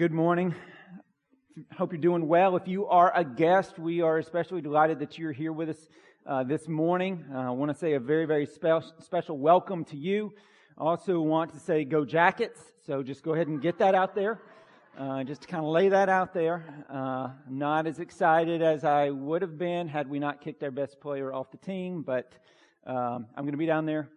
good morning. Hope you're doing well. If you are a guest, we are especially delighted that you're here with us uh, this morning. Uh, I want to say a very, very spe- special welcome to you. Also want to say go Jackets. So just go ahead and get that out there. Uh, just to kind of lay that out there. Uh, not as excited as I would have been had we not kicked our best player off the team, but um, I'm going to be down there.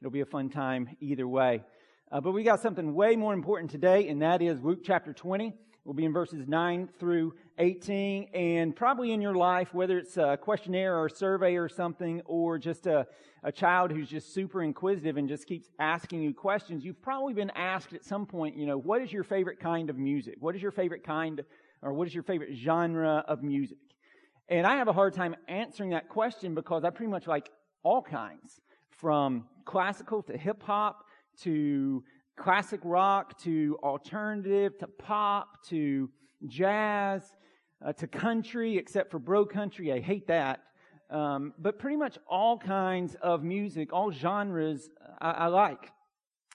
It'll be a fun time either way. Uh, but we got something way more important today, and that is Luke chapter 20. We'll be in verses 9 through 18. And probably in your life, whether it's a questionnaire or a survey or something, or just a, a child who's just super inquisitive and just keeps asking you questions, you've probably been asked at some point, you know, what is your favorite kind of music? What is your favorite kind, or what is your favorite genre of music? And I have a hard time answering that question because I pretty much like all kinds, from classical to hip hop to classic rock to alternative to pop to jazz uh, to country, except for bro country. I hate that. Um, but pretty much all kinds of music, all genres I, I like.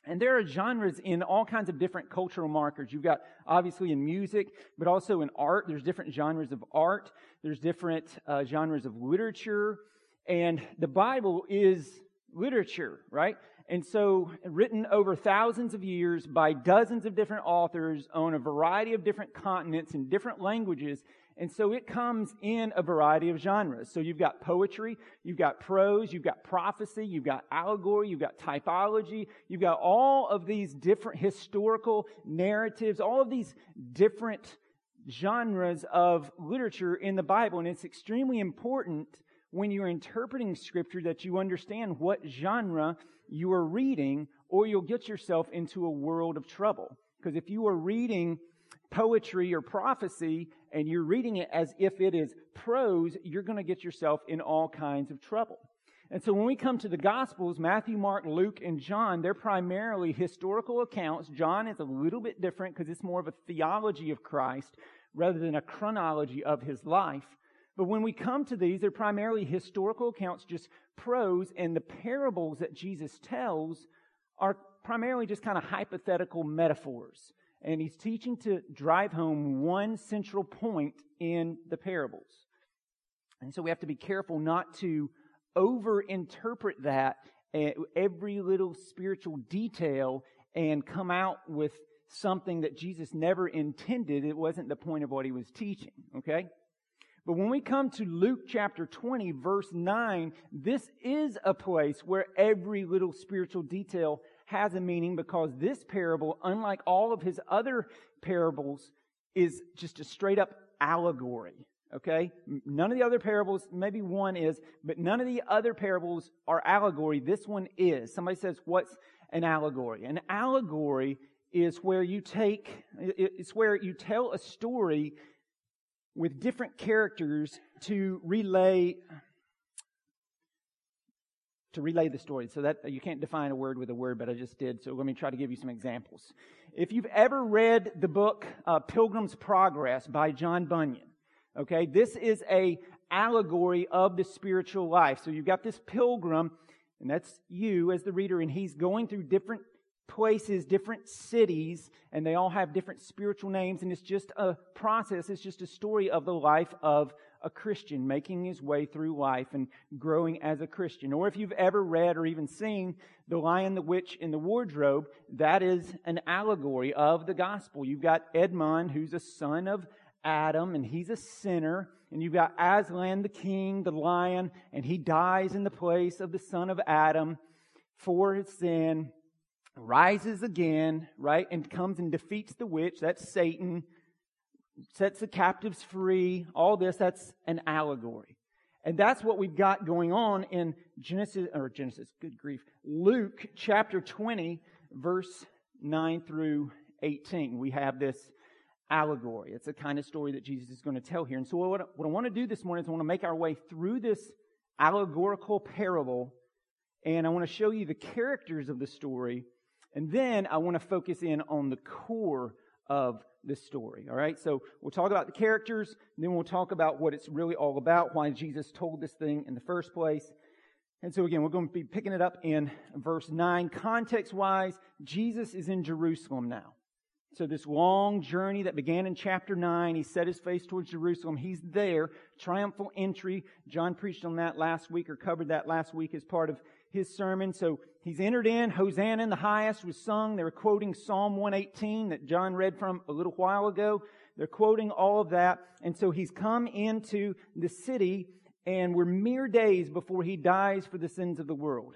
And there are genres in all kinds of different cultural markers. You've got obviously in music, but also in art. There's different genres of art. There's different uh, genres of literature. And the Bible is literature, right? And so, written over thousands of years by dozens of different authors on a variety of different continents in different languages. And so it comes in a variety of genres. So you've got poetry, you've got prose, you've got prophecy, you've got allegory, you've got typology, you've got all of these different historical narratives, all of these different genres of literature in the Bible. And it's extremely important when you're interpreting scripture that you understand what genre you are reading, or you'll get yourself into a world of trouble. Because if you are reading poetry or prophecy and you're reading it as if it is prose, you're going to get yourself in all kinds of trouble. And so when we come to the Gospels, Matthew, Mark, Luke, and John, they're primarily historical accounts. John is a little bit different because it's more of a theology of Christ rather than a chronology of his life. But when we come to these, they're primarily historical accounts, just prose, and the parables that Jesus tells are primarily just kind of hypothetical metaphors. And he's teaching to drive home one central point in the parables. And so we have to be careful not to overinterpret that every little spiritual detail and come out with something that Jesus never intended. It wasn't the point of what he was teaching. Okay? But when we come to Luke chapter 20, verse 9, this is a place where every little spiritual detail has a meaning because this parable, unlike all of his other parables, is just a straight up allegory. Okay? None of the other parables, maybe one is, but none of the other parables are allegory. This one is. Somebody says, what's an allegory? An allegory is where you take, it's where you tell a story with different characters to relay to relay the story. So that you can't define a word with a word, but I just did. So let me try to give you some examples. If you've ever read the book uh, Pilgrim's Progress by John Bunyan, okay, this is a allegory of the spiritual life. So you've got this pilgrim, and that's you as the reader, and he's going through different places, different cities, and they all have different spiritual names, and it's just a process, it's just a story of the life of a Christian making his way through life and growing as a Christian. Or if you've ever read or even seen The Lion, the Witch, and the Wardrobe, that is an allegory of the gospel. You've got Edmund, who's a son of Adam, and he's a sinner. And you've got Aslan, the king, the lion, and he dies in the place of the son of Adam for his sin rises again, right, and comes and defeats the witch. That's Satan. Sets the captives free. All this, that's an allegory. And that's what we've got going on in Genesis, or Genesis, good grief, Luke chapter 20, verse 9 through 18. We have this allegory. It's a kind of story that Jesus is going to tell here. And so, what, what I want to do this morning is I want to make our way through this allegorical parable, and I want to show you the characters of the story and then I want to focus in on the core of the story. All right. So we'll talk about the characters, then we'll talk about what it's really all about, why Jesus told this thing in the first place. And so again, we're going to be picking it up in verse 9. Context wise, Jesus is in Jerusalem now. So this long journey that began in chapter 9, he set his face towards Jerusalem. He's there, triumphal entry. John preached on that last week or covered that last week as part of his sermon. So he's entered in. Hosanna in the highest was sung. They were quoting Psalm 118 that John read from a little while ago. They're quoting all of that. And so he's come into the city and we're mere days before he dies for the sins of the world.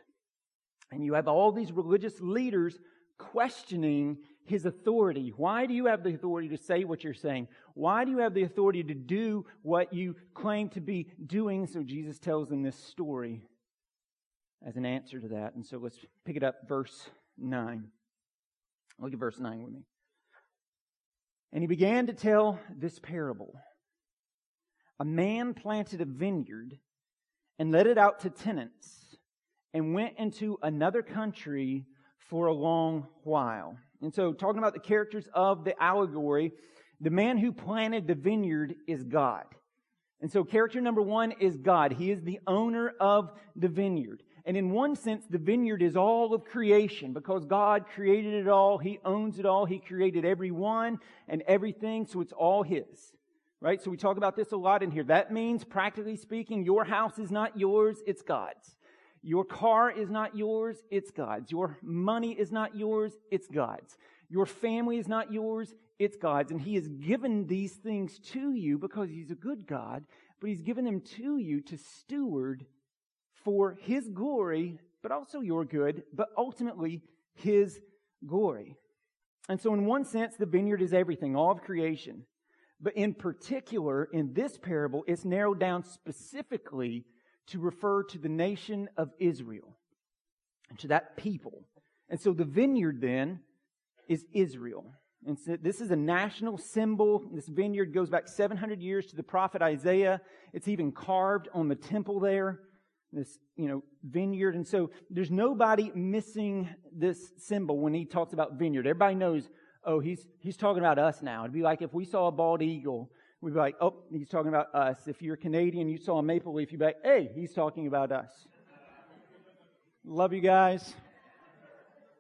And you have all these religious leaders questioning his authority. Why do you have the authority to say what you're saying? Why do you have the authority to do what you claim to be doing? So Jesus tells them this story as an answer to that. And so let's pick it up, verse 9. Look at verse 9 with me. And he began to tell this parable. A man planted a vineyard and let it out to tenants and went into another country for a long while. And so, talking about the characters of the allegory, the man who planted the vineyard is God. And so, character number one is God. He is the owner of the vineyard. And in one sense, the vineyard is all of creation because God created it all. He owns it all. He created everyone and everything, so it's all His. Right? So we talk about this a lot in here. That means, practically speaking, your house is not yours, it's God's. Your car is not yours, it's God's. Your money is not yours, it's God's. Your family is not yours, it's God's. And He has given these things to you because He's a good God, but He's given them to you to steward for His glory, but also your good, but ultimately His glory. And so, in one sense, the vineyard is everything, all of creation. But in particular, in this parable, it's narrowed down specifically to refer to the nation of Israel, and to that people. And so the vineyard then is Israel. And so this is a national symbol. This vineyard goes back 700 years to the prophet Isaiah. It's even carved on the temple there, this, you know, vineyard. And so there's nobody missing this symbol when he talks about vineyard. Everybody knows, oh, he's, he's talking about us now. It'd be like if we saw a bald eagle we'd be like, oh, he's talking about us. If you're Canadian, you saw a maple leaf, you'd be like, hey, he's talking about us. Love you guys.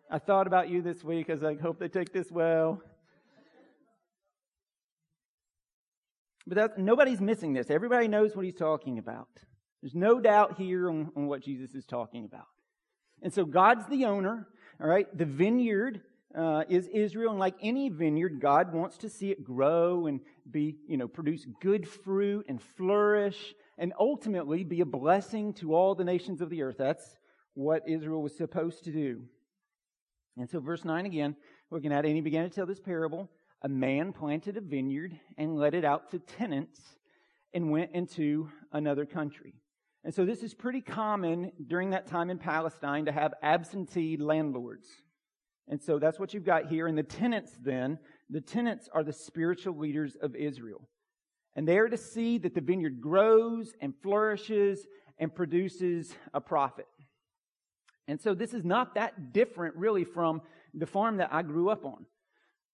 I thought about you this week as I hope they take this well. But that, nobody's missing this. Everybody knows what he's talking about. There's no doubt here on, on what Jesus is talking about. And so God's the owner, all right? The vineyard uh, is Israel, and like any vineyard, God wants to see it grow and be, you know, produce good fruit and flourish, and ultimately be a blessing to all the nations of the earth. That's what Israel was supposed to do. And so, verse 9 again, looking at it, and he began to tell this parable. A man planted a vineyard and let it out to tenants and went into another country. And so, this is pretty common during that time in Palestine to have absentee landlords. And so that's what you've got here. And the tenants then, the tenants are the spiritual leaders of Israel. And they are to see that the vineyard grows and flourishes and produces a profit. And so this is not that different really from the farm that I grew up on.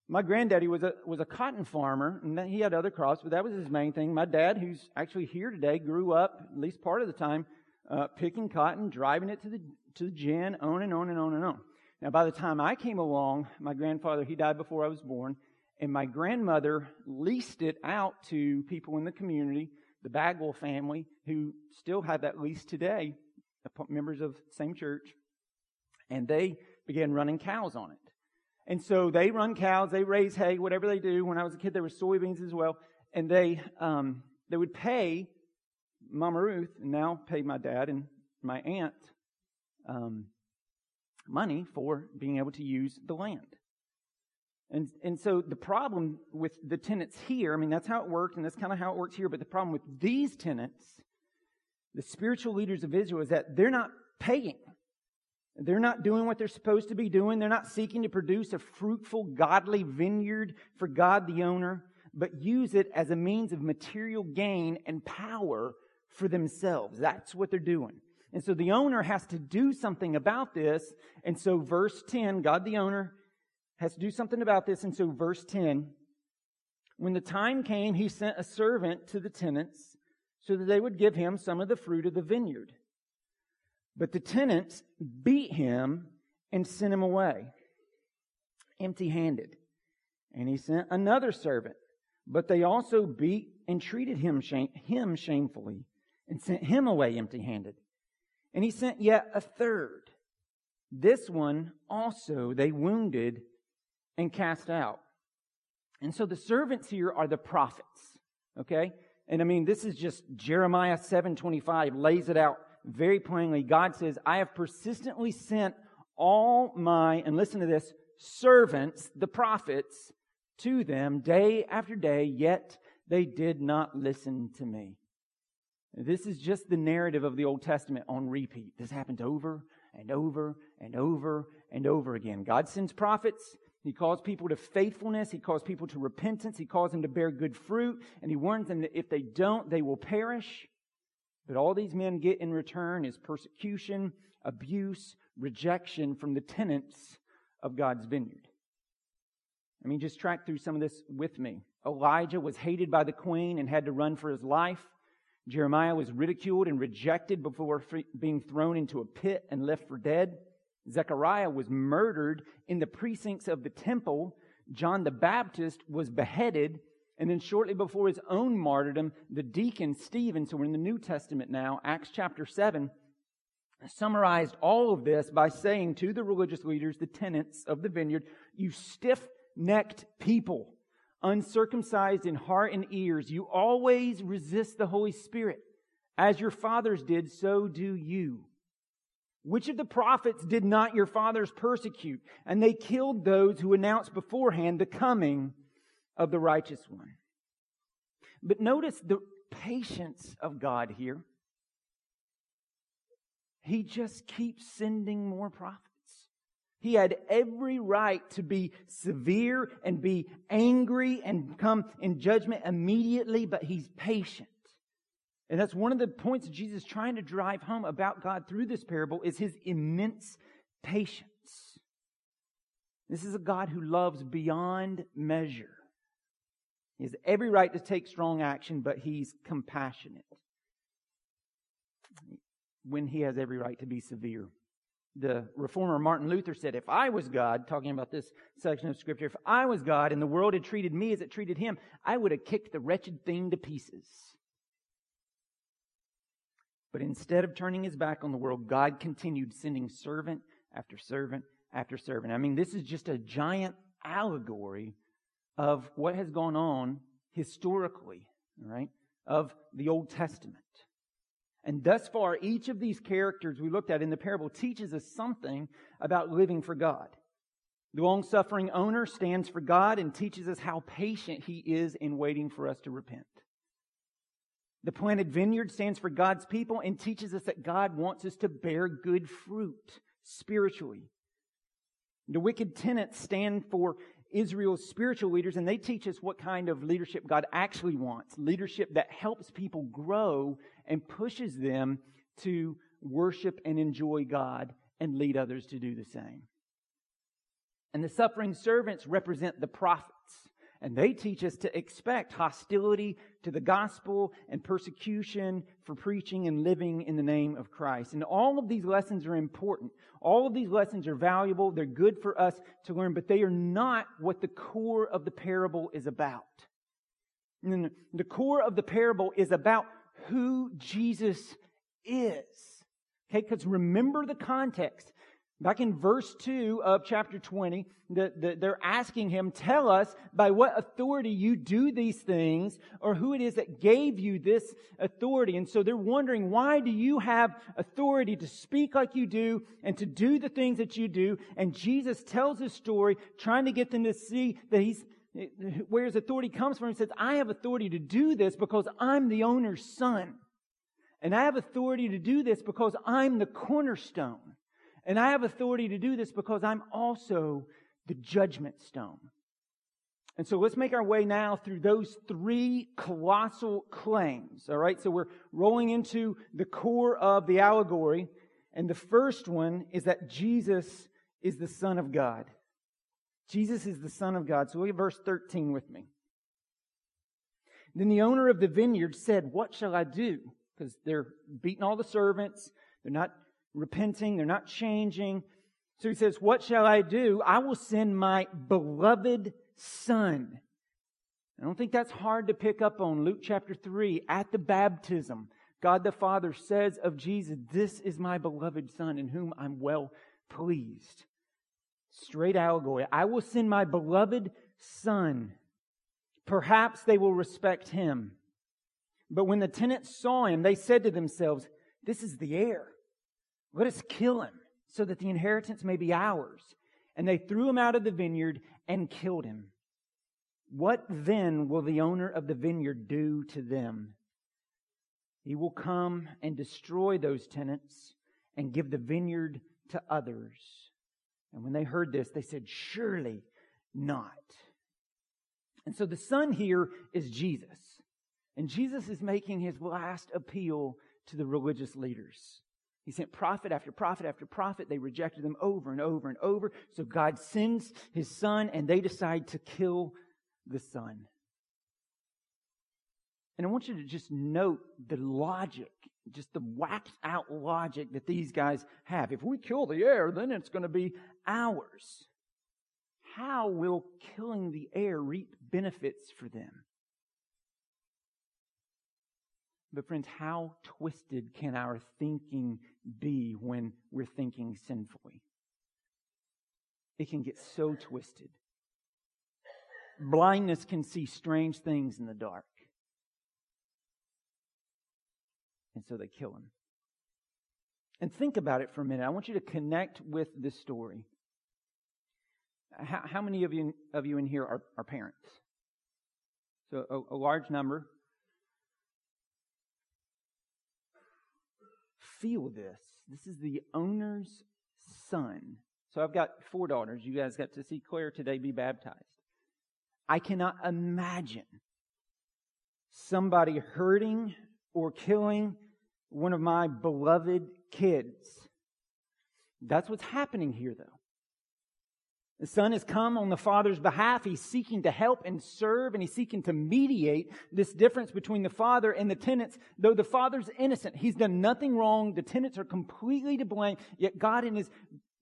My granddaddy was a, was a cotton farmer, and he had other crops, but that was his main thing. My dad, who's actually here today, grew up, at least part of the time, uh, picking cotton, driving it to the, to the gin, on and on and on and on. Now, by the time I came along, my grandfather, he died before I was born, and my grandmother leased it out to people in the community, the Bagwell family, who still have that lease today, members of the same church, and they began running cows on it. And so they run cows, they raise hay, whatever they do. When I was a kid, there were soybeans as well, and they um, they would pay Mama Ruth, and now pay my dad and my aunt um, money for being able to use the land. And, and so the problem with the tenants here, I mean, that's how it worked, and that's kind of how it works here, but the problem with these tenants, the spiritual leaders of Israel, is that they're not paying. They're not doing what they're supposed to be doing. They're not seeking to produce a fruitful, godly vineyard for God the owner, but use it as a means of material gain and power for themselves. That's what they're doing. And so the owner has to do something about this. And so verse 10, God the owner has to do something about this. And so verse 10, when the time came, he sent a servant to the tenants so that they would give him some of the fruit of the vineyard. But the tenants beat him and sent him away empty handed. And he sent another servant. But they also beat and treated him, shame, him shamefully and sent him away empty handed. And he sent yet a third. This one also they wounded and cast out. And so the servants here are the prophets. Okay? And I mean, this is just Jeremiah 7:25 lays it out very plainly. God says, I have persistently sent all my, and listen to this, servants, the prophets, to them day after day, yet they did not listen to me. This is just the narrative of the Old Testament on repeat. This happens over and over and over and over again. God sends prophets. He calls people to faithfulness. He calls people to repentance. He calls them to bear good fruit. And he warns them that if they don't, they will perish. But all these men get in return is persecution, abuse, rejection from the tenants of God's vineyard. I mean, just track through some of this with me. Elijah was hated by the queen and had to run for his life. Jeremiah was ridiculed and rejected before being thrown into a pit and left for dead. Zechariah was murdered in the precincts of the temple. John the Baptist was beheaded. And then shortly before his own martyrdom, the deacon Stephen, so we're in the New Testament now, Acts chapter 7, summarized all of this by saying to the religious leaders, the tenants of the vineyard, you stiff necked people, uncircumcised in heart and ears, you always resist the Holy Spirit. As your fathers did, so do you. Which of the prophets did not your fathers persecute? And they killed those who announced beforehand the coming of the righteous one. But notice the patience of God here. He just keeps sending more prophets. He had every right to be severe and be angry and come in judgment immediately, but he's patient. And that's one of the points Jesus is trying to drive home about God through this parable is his immense patience. This is a God who loves beyond measure. He has every right to take strong action, but he's compassionate when he has every right to be severe the reformer Martin Luther said, if I was God, talking about this section of scripture, if I was God and the world had treated me as it treated him, I would have kicked the wretched thing to pieces. But instead of turning his back on the world, God continued sending servant after servant after servant. I mean, this is just a giant allegory of what has gone on historically, right? Of the Old Testament. And thus far, each of these characters we looked at in the parable teaches us something about living for God. The long suffering owner stands for God and teaches us how patient he is in waiting for us to repent. The planted vineyard stands for God's people and teaches us that God wants us to bear good fruit spiritually. The wicked tenants stand for Israel's spiritual leaders, and they teach us what kind of leadership God actually wants leadership that helps people grow and pushes them to worship and enjoy God and lead others to do the same. And the suffering servants represent the prophets. And they teach us to expect hostility to the gospel and persecution for preaching and living in the name of Christ. And all of these lessons are important. All of these lessons are valuable. They're good for us to learn, but they are not what the core of the parable is about. And the core of the parable is about who Jesus is. Okay, because remember the context. Back in verse 2 of chapter 20, the, the, they're asking him, Tell us by what authority you do these things, or who it is that gave you this authority. And so they're wondering, why do you have authority to speak like you do and to do the things that you do? And Jesus tells his story, trying to get them to see that he's, where his authority comes from. He says, I have authority to do this because I'm the owner's son. And I have authority to do this because I'm the cornerstone. And I have authority to do this because I'm also the judgment stone. And so let's make our way now through those three colossal claims. All right. So we're rolling into the core of the allegory. And the first one is that Jesus is the Son of God. Jesus is the Son of God. So look at verse 13 with me. Then the owner of the vineyard said, What shall I do? Because they're beating all the servants. They're not repenting. They're not changing. So he says, What shall I do? I will send my beloved son. I don't think that's hard to pick up on. Luke chapter 3, at the baptism, God the Father says of Jesus, This is my beloved Son in whom I'm well pleased. Straight allegory. I will send my beloved Son. Perhaps they will respect him. But when the tenants saw him, they said to themselves, This is the heir. Let us kill him so that the inheritance may be ours. And they threw him out of the vineyard and killed him. What then will the owner of the vineyard do to them? He will come and destroy those tenants and give the vineyard to others. And when they heard this, they said, Surely not. And so the son here is Jesus. And Jesus is making his last appeal to the religious leaders. He sent prophet after prophet after prophet. They rejected them over and over and over. So God sends his son and they decide to kill the son. And I want you to just note the logic, just the waxed out logic that these guys have. If we kill the heir, then it's going to be ours. How will killing the heir reap benefits for them? But, friends, how twisted can our thinking be when we're thinking sinfully? It can get so twisted. Blindness can see strange things in the dark. And so they kill him. And think about it for a minute. I want you to connect with this story. How, how many of you, of you in here are, are parents? So a, a large number. Feel this. This is the owner's son. So I've got four daughters. You guys got to see Claire today be baptized. I cannot imagine somebody hurting or killing one of my beloved kids. That's what's happening here, though. The Son has come on the Father's behalf. He's seeking to help and serve, and he's seeking to mediate this difference between the Father and the tenants. Though the Father's innocent, he's done nothing wrong. The tenants are completely to blame, yet God, in his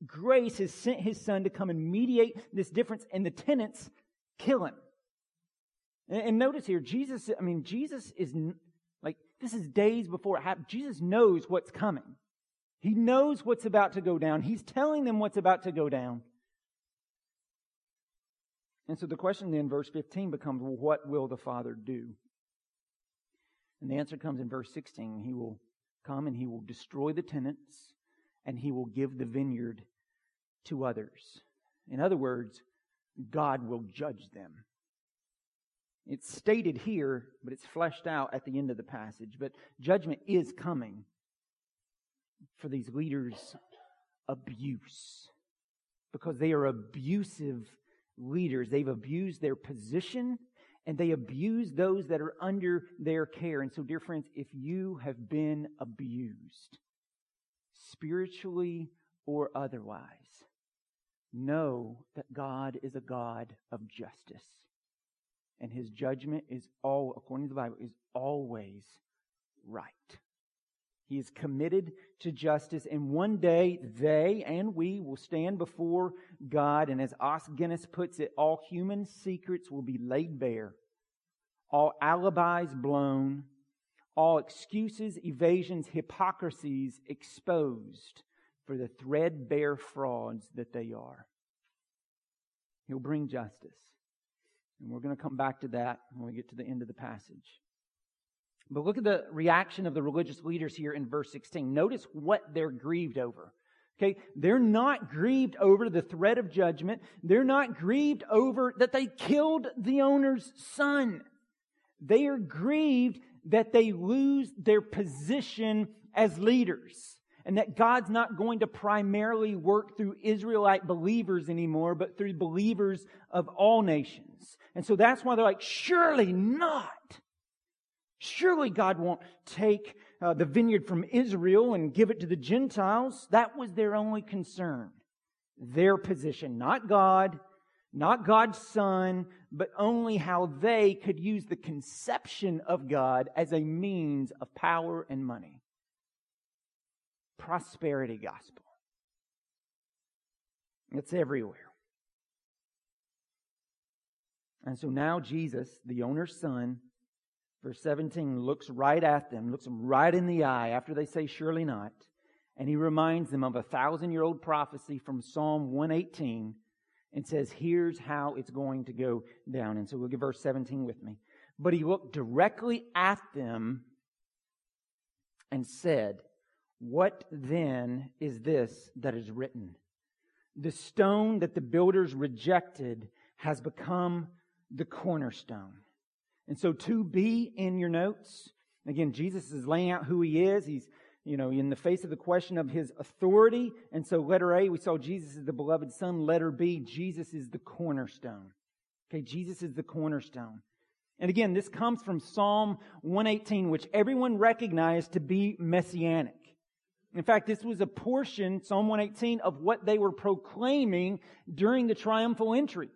grace, has sent his Son to come and mediate this difference, and the tenants kill him. And, and notice here, Jesus, I mean, Jesus is like, this is days before it happened. Jesus knows what's coming. He knows what's about to go down. He's telling them what's about to go down. And so the question then, verse 15, becomes well, what will the Father do? And the answer comes in verse 16. He will come and he will destroy the tenants and he will give the vineyard to others. In other words, God will judge them. It's stated here, but it's fleshed out at the end of the passage. But judgment is coming for these leaders' abuse because they are abusive leaders. They've abused their position and they abuse those that are under their care. And so, dear friends, if you have been abused, spiritually or otherwise, know that God is a God of justice. And his judgment is all, according to the Bible, is always right. He is committed to justice, and one day they and we will stand before God, and as Os Guinness puts it, all human secrets will be laid bare, all alibis blown, all excuses, evasions, hypocrisies exposed for the threadbare frauds that they are. He'll bring justice. And we're going to come back to that when we get to the end of the passage. But look at the reaction of the religious leaders here in verse 16. Notice what they're grieved over. Okay, they're not grieved over the threat of judgment. They're not grieved over that they killed the owner's son. They are grieved that they lose their position as leaders and that God's not going to primarily work through Israelite believers anymore, but through believers of all nations. And so that's why they're like, surely not. Surely God won't take uh, the vineyard from Israel and give it to the Gentiles. That was their only concern. Their position, not God, not God's Son, but only how they could use the conception of God as a means of power and money. Prosperity gospel. It's everywhere. And so now Jesus, the owner's son, verse 17, looks right at them, looks them right in the eye after they say, Surely not. And he reminds them of a thousand year old prophecy from Psalm 118 and says, Here's how it's going to go down. And so we'll at verse 17 with me. But he looked directly at them and said, What then is this that is written? The stone that the builders rejected has become the cornerstone. And so to be in your notes, again, Jesus is laying out who he is. He's, you know, in the face of the question of his authority. And so letter A, we saw Jesus is the beloved son. Letter B, Jesus is the cornerstone. Okay, Jesus is the cornerstone. And again, this comes from Psalm 118, which everyone recognized to be messianic. In fact, this was a portion, Psalm 118, of what they were proclaiming during the triumphal entry.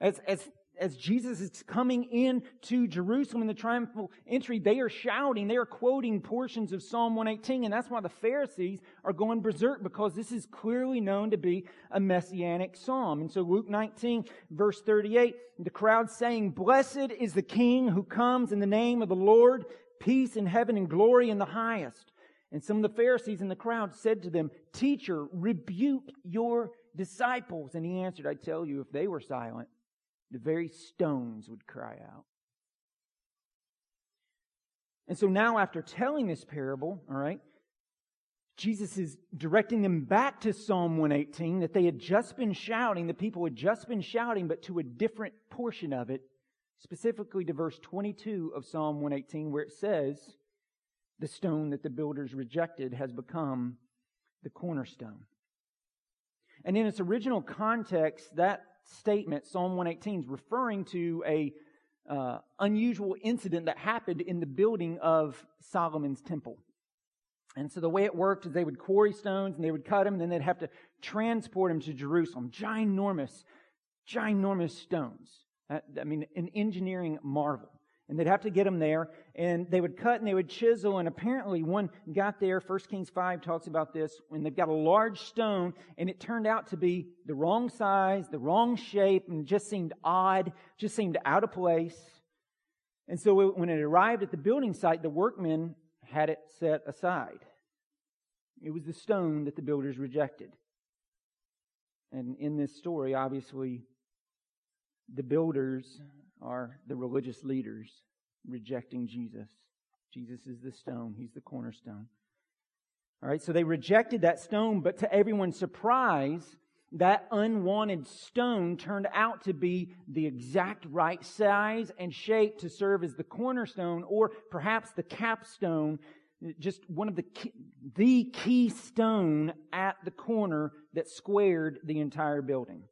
As, as as Jesus is coming in to Jerusalem in the triumphal entry, they are shouting, they are quoting portions of Psalm 118, and that's why the Pharisees are going berserk because this is clearly known to be a messianic psalm. And so Luke 19, verse 38, the crowd saying, Blessed is the King who comes in the name of the Lord, peace in heaven and glory in the highest. And some of the Pharisees in the crowd said to them, Teacher, rebuke your disciples. And he answered, I tell you, if they were silent, the very stones would cry out. And so now, after telling this parable, all right, Jesus is directing them back to Psalm 118 that they had just been shouting, the people had just been shouting, but to a different portion of it, specifically to verse 22 of Psalm 118, where it says, The stone that the builders rejected has become the cornerstone. And in its original context, that statement, Psalm 118, is referring to a uh, unusual incident that happened in the building of Solomon's temple. And so the way it worked is they would quarry stones and they would cut them and then they'd have to transport them to Jerusalem. Ginormous, ginormous stones. I mean, an engineering marvel and they'd have to get them there and they would cut and they would chisel and apparently one got there 1 kings 5 talks about this when they've got a large stone and it turned out to be the wrong size the wrong shape and just seemed odd just seemed out of place. And so when it arrived at the building site the workmen had it set aside. It was the stone that the builders rejected. And in this story obviously the builders are the religious leaders rejecting Jesus. Jesus is the stone, He's the cornerstone. All right, so they rejected that stone, but to everyone's surprise, that unwanted stone turned out to be the exact right size and shape to serve as the cornerstone or perhaps the capstone, just one of the key, the key stone at the corner that squared the entire building.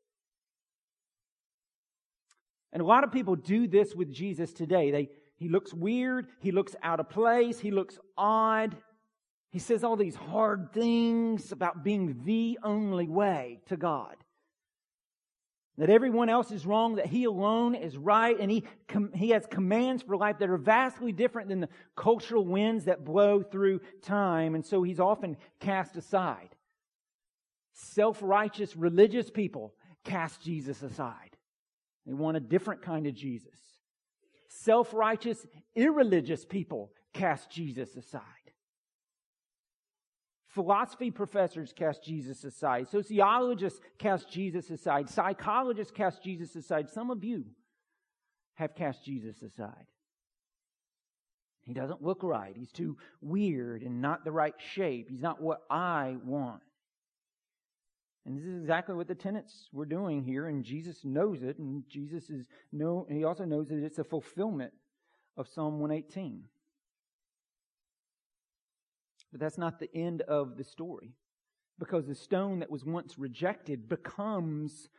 And a lot of people do this with Jesus today. They, he looks weird. He looks out of place. He looks odd. He says all these hard things about being the only way to God. That everyone else is wrong, that he alone is right, and he, com- he has commands for life that are vastly different than the cultural winds that blow through time, and so he's often cast aside. Self righteous religious people cast Jesus aside. They want a different kind of Jesus. Self righteous, irreligious people cast Jesus aside. Philosophy professors cast Jesus aside. Sociologists cast Jesus aside. Psychologists cast Jesus aside. Some of you have cast Jesus aside. He doesn't look right. He's too weird and not the right shape. He's not what I want. And this is exactly what the tenants were doing here, and Jesus knows it, and Jesus is know he also knows that it's a fulfillment of Psalm 118. But that's not the end of the story. Because the stone that was once rejected becomes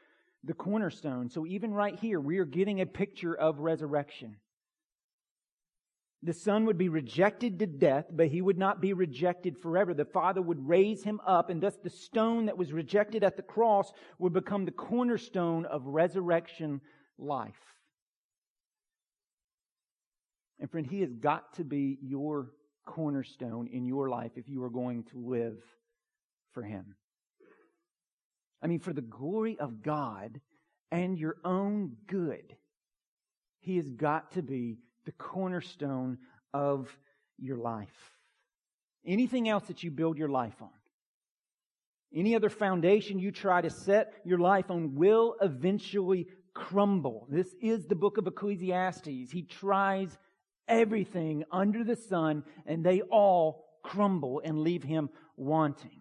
the cornerstone. So even right here, we are getting a picture of resurrection. The son would be rejected to death, but he would not be rejected forever. The father would raise him up, and thus the stone that was rejected at the cross would become the cornerstone of resurrection life. And friend, he has got to be your cornerstone in your life if you are going to live for him. I mean, for the glory of God and your own good. He has got to be the cornerstone of your life. Anything else that you build your life on, any other foundation you try to set your life on will eventually crumble. This is the book of Ecclesiastes. He tries everything under the sun and they all crumble and leave him wanting.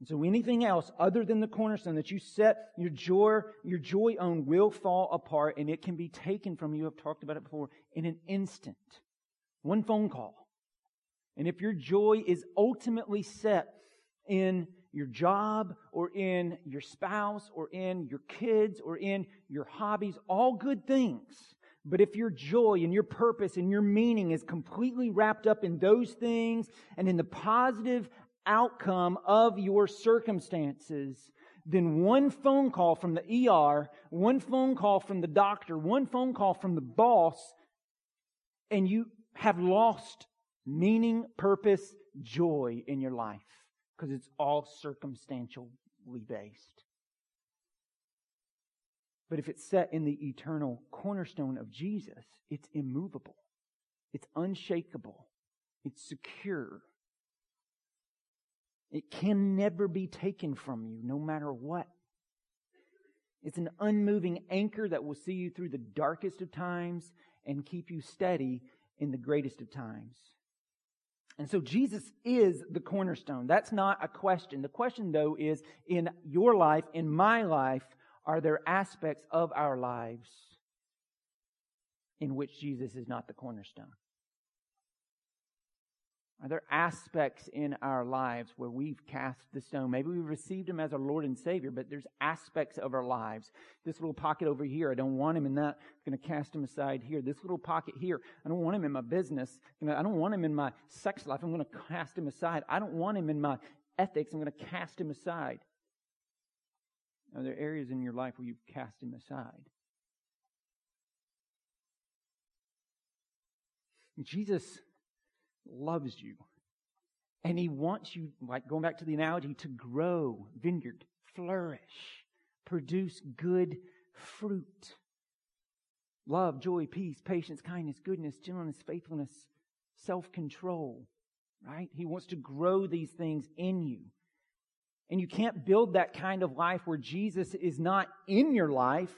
And so anything else other than the cornerstone that you set your joy, your joy on will fall apart and it can be taken from you. I've talked about it before in an instant. One phone call. And if your joy is ultimately set in your job or in your spouse or in your kids or in your hobbies, all good things. But if your joy and your purpose and your meaning is completely wrapped up in those things and in the positive outcome of your circumstances, then one phone call from the ER, one phone call from the doctor, one phone call from the boss, and you have lost meaning, purpose, joy in your life because it's all circumstantially based. But if it's set in the eternal cornerstone of Jesus, it's immovable, it's unshakable, it's secure. It can never be taken from you, no matter what. It's an unmoving anchor that will see you through the darkest of times and keep you steady in the greatest of times. And so Jesus is the cornerstone. That's not a question. The question, though, is in your life, in my life, are there aspects of our lives in which Jesus is not the cornerstone? Are there aspects in our lives where we've cast the stone? Maybe we've received him as our Lord and Savior, but there's aspects of our lives. This little pocket over here, I don't want him in that. I'm going to cast him aside here. This little pocket here, I don't want him in my business. I don't want him in my sex life. I'm going to cast him aside. I don't want him in my ethics. I'm going to cast him aside. Are there areas in your life where you've cast him aside? Jesus loves you. And he wants you, like going back to the analogy, to grow, vineyard, flourish, produce good fruit. Love, joy, peace, patience, kindness, goodness, gentleness, faithfulness, self control, right? He wants to grow these things in you. And you can't build that kind of life where Jesus is not in your life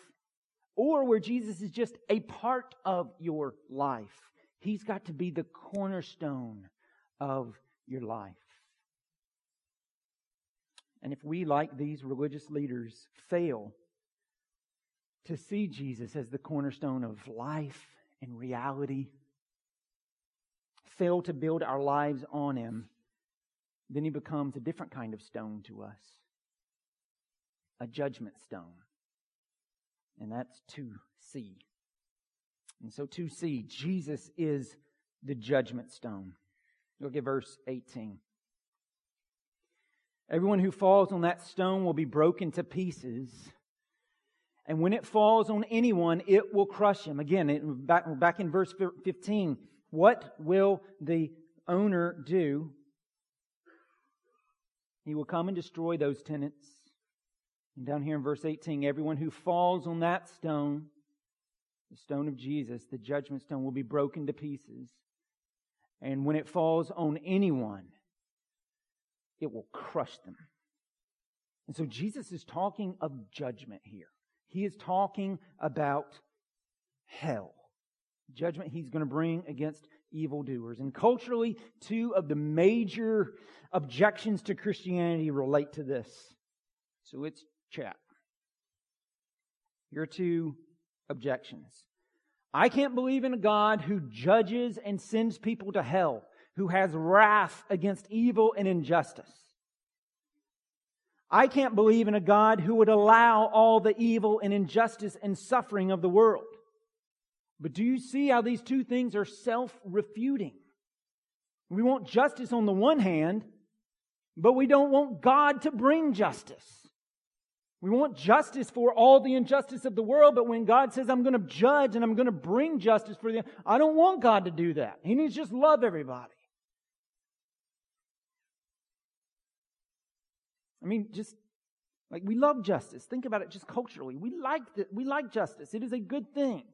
or where Jesus is just a part of your life. He's got to be the cornerstone of your life. And if we, like these religious leaders, fail to see Jesus as the cornerstone of life and reality, fail to build our lives on Him, then He becomes a different kind of stone to us a judgment stone. And that's to see. And so to see, Jesus is the judgment stone. Look at verse 18. Everyone who falls on that stone will be broken to pieces. And when it falls on anyone, it will crush him. Again, back, back in verse 15, what will the owner do? He will come and destroy those tenants. And down here in verse 18, everyone who falls on that stone the stone of Jesus, the judgment stone, will be broken to pieces. And when it falls on anyone, it will crush them. And so Jesus is talking of judgment here. He is talking about hell. Judgment he's going to bring against evildoers. And culturally, two of the major objections to Christianity relate to this. So it's chat. Here are two objections. I can't believe in a God who judges and sends people to hell, who has wrath against evil and injustice. I can't believe in a God who would allow all the evil and injustice and suffering of the world. But do you see how these two things are self refuting? We want justice on the one hand, but we don't want God to bring justice. We want justice for all the injustice of the world, but when God says, I'm going to judge and I'm going to bring justice for them, I don't want God to do that. He needs to just love everybody. I mean, just Like we love justice. Think about it just culturally. We like the, we like justice. It is a good thing.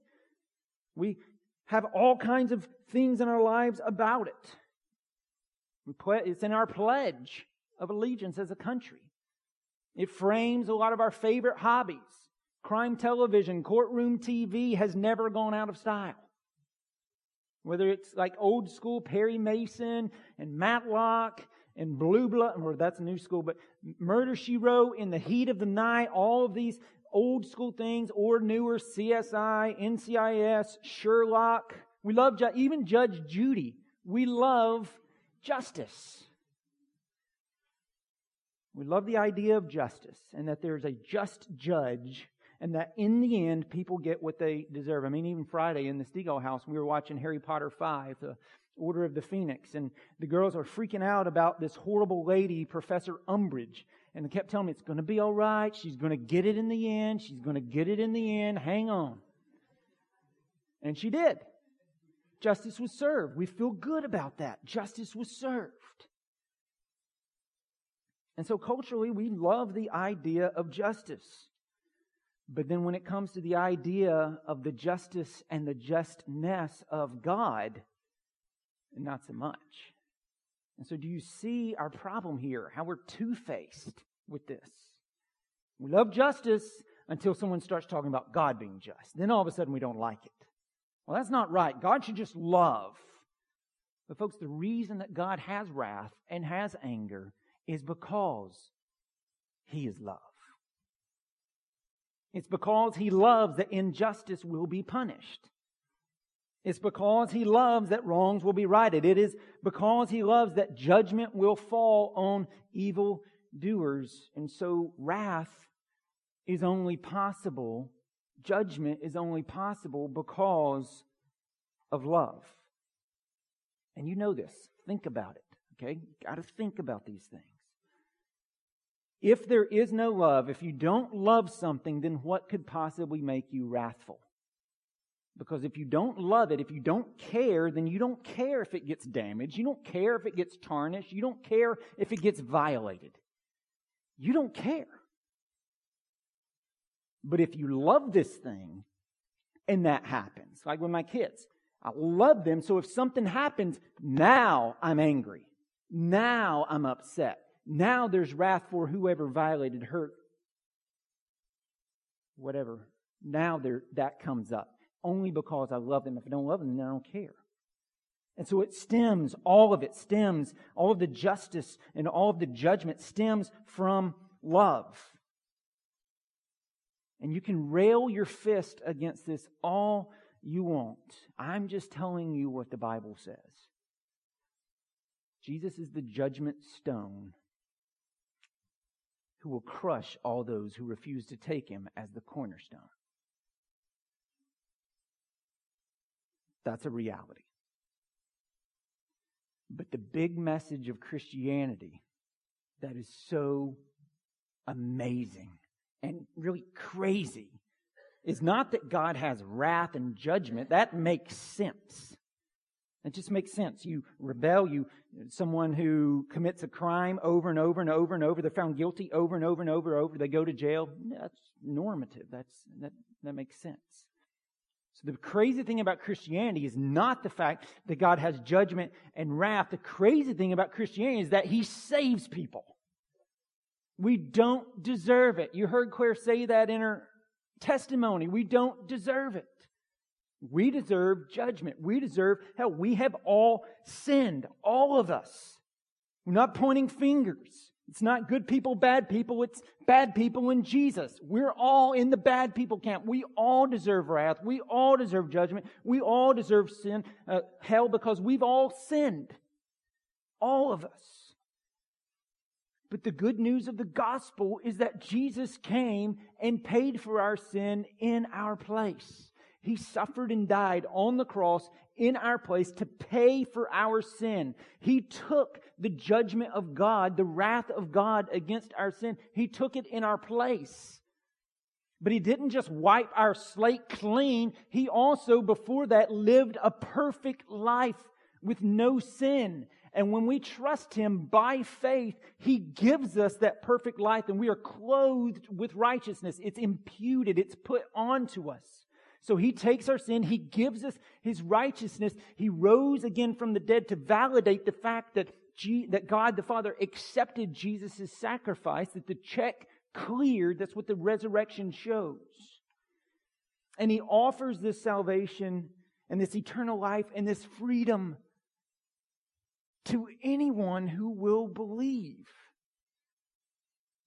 We have all kinds of things in our lives about it. It's in our pledge of allegiance as a country. It frames a lot of our favorite hobbies. Crime television, courtroom TV has never gone out of style. Whether it's like old school Perry Mason and Matlock and Blue Blood, or that's new school, but Murder She Wrote, In the Heat of the Night, all of these old school things or newer CSI, NCIS, Sherlock. We love, even Judge Judy. We love justice. We love the idea of justice and that there's a just judge and that in the end people get what they deserve. I mean, even Friday in the Stegall house, we were watching Harry Potter 5, the Order of the Phoenix, and the girls are freaking out about this horrible lady, Professor Umbridge. And they kept telling me, it's going to be all right. She's going to get it in the end. She's going to get it in the end. Hang on. And she did. Justice was served. We feel good about that. Justice was served. And so culturally, we love the idea of justice. But then when it comes to the idea of the justice and the justness of God, not so much. And so, do you see our problem here? How we're two faced with this? We love justice until someone starts talking about God being just. Then all of a sudden we don't like it. Well, that's not right. God should just love. But, folks, the reason that God has wrath and has anger is because He is love. It's because He loves that injustice will be punished. It's because he loves that wrongs will be righted. It is because he loves that judgment will fall on evil doers. And so wrath is only possible, judgment is only possible because of love. And you know this. Think about it. Okay? Got to think about these things. If there is no love, if you don't love something, then what could possibly make you wrathful? Because if you don't love it, if you don't care, then you don't care if it gets damaged. You don't care if it gets tarnished. You don't care if it gets violated. You don't care. But if you love this thing and that happens, like with my kids, I love them. So if something happens, now I'm angry. Now I'm upset. Now there's wrath for whoever violated, hurt, whatever. Now there, that comes up only because I love them. If I don't love them, then I don't care. And so it stems, all of it stems, all of the justice and all of the judgment stems from love. And you can rail your fist against this all you want. I'm just telling you what the Bible says. Jesus is the judgment stone who will crush all those who refuse to take him as the cornerstone. That's a reality. But the big message of Christianity that is so amazing and really crazy is not that God has wrath and judgment. That makes sense. It just makes sense. You rebel, you someone who commits a crime over and over and over and over, they're found guilty over and over and over and over, they go to jail. That's normative. That's that that makes sense. So the crazy thing about Christianity is not the fact that God has judgment and wrath. The crazy thing about Christianity is that He saves people. We don't deserve it. You heard Claire say that in her testimony. We don't deserve it. We deserve judgment. We deserve hell. We have all sinned. All of us. We're not pointing fingers. It's not good people, bad people. It's bad people in Jesus. We're all in the bad people camp. We all deserve wrath. We all deserve judgment. We all deserve sin, uh, hell, because we've all sinned. All of us. But the good news of the gospel is that Jesus came and paid for our sin in our place. He suffered and died on the cross in our place to pay for our sin. He took the judgment of God, the wrath of God against our sin. He took it in our place. But he didn't just wipe our slate clean. He also, before that, lived a perfect life with no sin And when we trust Him by faith, He gives us that perfect life and we are clothed with righteousness. It's imputed. It's put onto us. So He takes our sin. He gives us His righteousness. He rose again from the dead to validate the fact that, G- that God the Father accepted Jesus' sacrifice, that the check cleared. That's what the resurrection shows. And He offers this salvation and this eternal life and this freedom to anyone who will believe.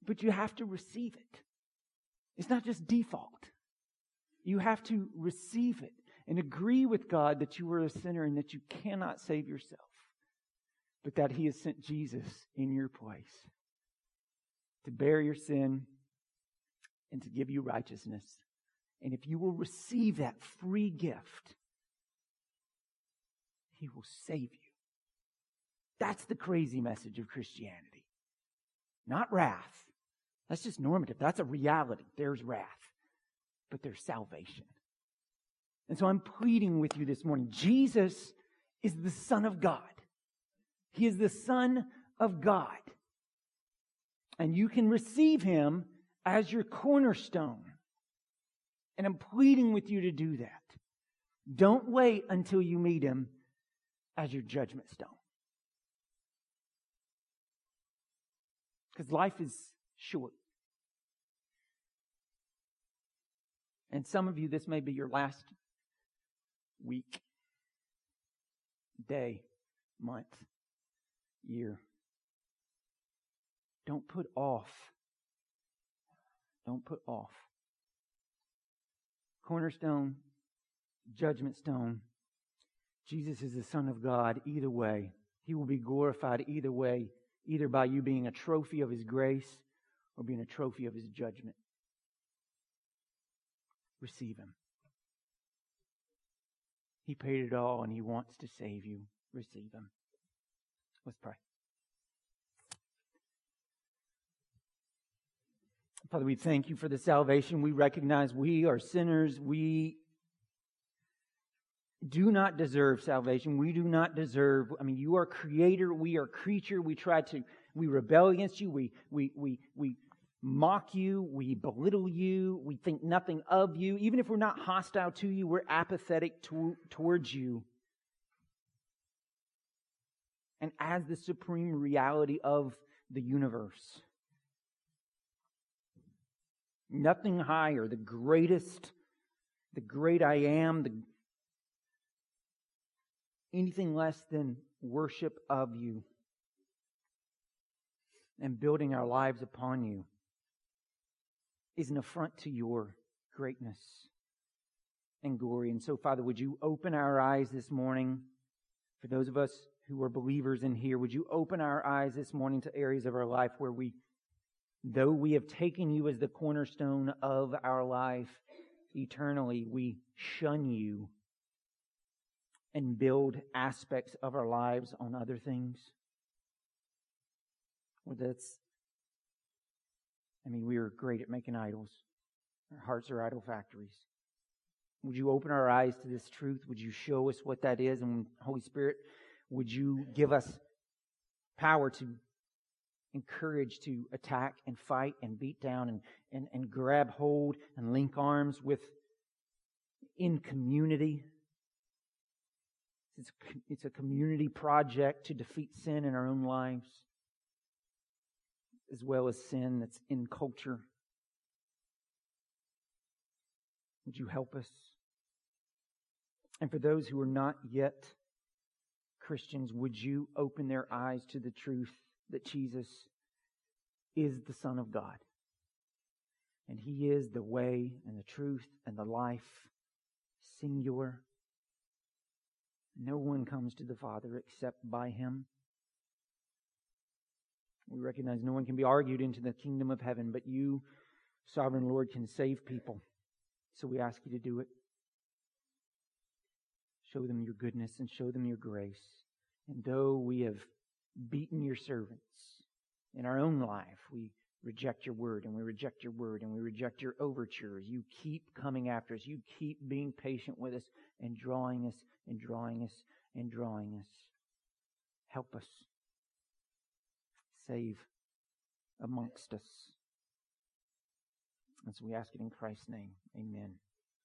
But you have to receive it. It's not just default. You have to receive it and agree with God that you are a sinner and that you cannot save yourself, but that He has sent Jesus in your place to bear your sin and to give you righteousness. And if you will receive that free gift, He will save you. That's the crazy message of Christianity. Not wrath. That's just normative. That's a reality. There's wrath, but there's salvation. And so I'm pleading with you this morning. Jesus is the Son of God. He is the Son of God. And you can receive Him as your cornerstone. And I'm pleading with you to do that. Don't wait until you meet Him as your judgment stone. Because life is short. And some of you, this may be your last week, day, month, year. Don't put off. Don't put off. Cornerstone, judgment stone. Jesus is the Son of God either way. He will be glorified either way either by you being a trophy of His grace or being a trophy of His judgment. Receive Him. He paid it all and He wants to save you. Receive Him. Let's pray. Father, we thank you for the salvation. We recognize we are sinners. We do not deserve salvation. We do not deserve, I mean, you are creator, we are creature. We try to, we rebel against you, we, we, we, we mock you, we belittle you, we think nothing of you. Even if we're not hostile to you, we're apathetic to, towards you. And as the supreme reality of the universe, nothing higher, the greatest, the great I am, the anything less than worship of you and building our lives upon you is an affront to your greatness and glory. And so, Father, would you open our eyes this morning for those of us who are believers in here? Would you open our eyes this morning to areas of our life where we, though we have taken you as the cornerstone of our life eternally, we shun you and build aspects of our lives on other things. Well, that's, I mean, we are great at making idols. Our hearts are idol factories. Would you open our eyes to this truth? Would you show us what that is? And Holy Spirit, would you give us power to encourage to attack and fight and beat down and, and, and grab hold and link arms with in community it's, it's a community project to defeat sin in our own lives, as well as sin that's in culture. Would you help us? And for those who are not yet Christians, would you open their eyes to the truth that Jesus is the Son of God? And He is the way and the truth and the life, singular. No one comes to the Father except by him. We recognize no one can be argued into the kingdom of heaven, but you, sovereign Lord, can save people. So we ask you to do it. Show them your goodness and show them your grace. And though we have beaten your servants in our own life, we reject your word and we reject your word and we reject your overtures. You keep coming after us. You keep being patient with us and drawing us and drawing us and drawing us. Help us. Save amongst us. As we ask it in Christ's name, amen.